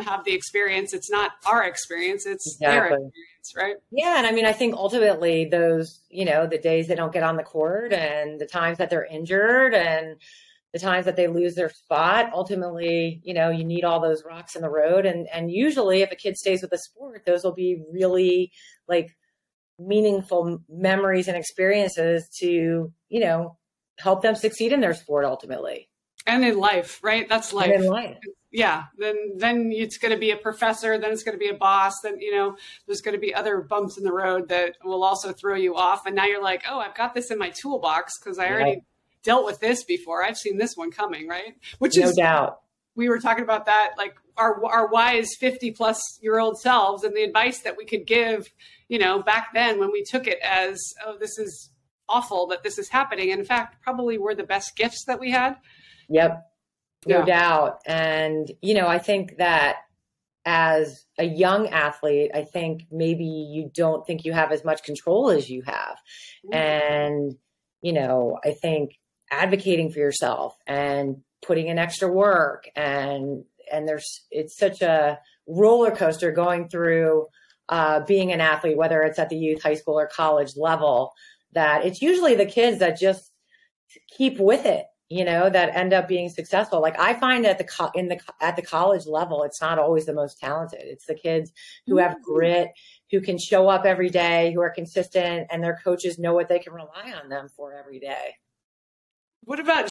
have the experience. It's not our experience, it's exactly. their experience, right? Yeah. And I mean, I think ultimately those, you know, the days they don't get on the court and the times that they're injured and the times that they lose their spot, ultimately, you know, you need all those rocks in the road. And and usually if a kid stays with a sport, those will be really like meaningful memories and experiences to, you know, help them succeed in their sport ultimately. And in life, right? That's life. And in life. Yeah. Then then it's going to be a professor. Then it's going to be a boss. Then you know there's going to be other bumps in the road that will also throw you off. And now you're like, oh, I've got this in my toolbox because I already dealt with this before. I've seen this one coming, right? Which no is no doubt. We were talking about that, like our our wise 50 plus year old selves, and the advice that we could give, you know, back then when we took it as, oh, this is awful that this is happening. And in fact, probably were the best gifts that we had. Yep. No yeah. doubt. And, you know, I think that as a young athlete, I think maybe you don't think you have as much control as you have. Mm-hmm. And, you know, I think advocating for yourself and putting in extra work and and there's it's such a roller coaster going through uh, being an athlete, whether it's at the youth, high school, or college level that it's usually the kids that just keep with it you know that end up being successful. Like i find at the co- in the at the college level it's not always the most talented. It's the kids who have mm-hmm. grit who can show up every day who are consistent and their coaches know what they can rely on them for every day. What about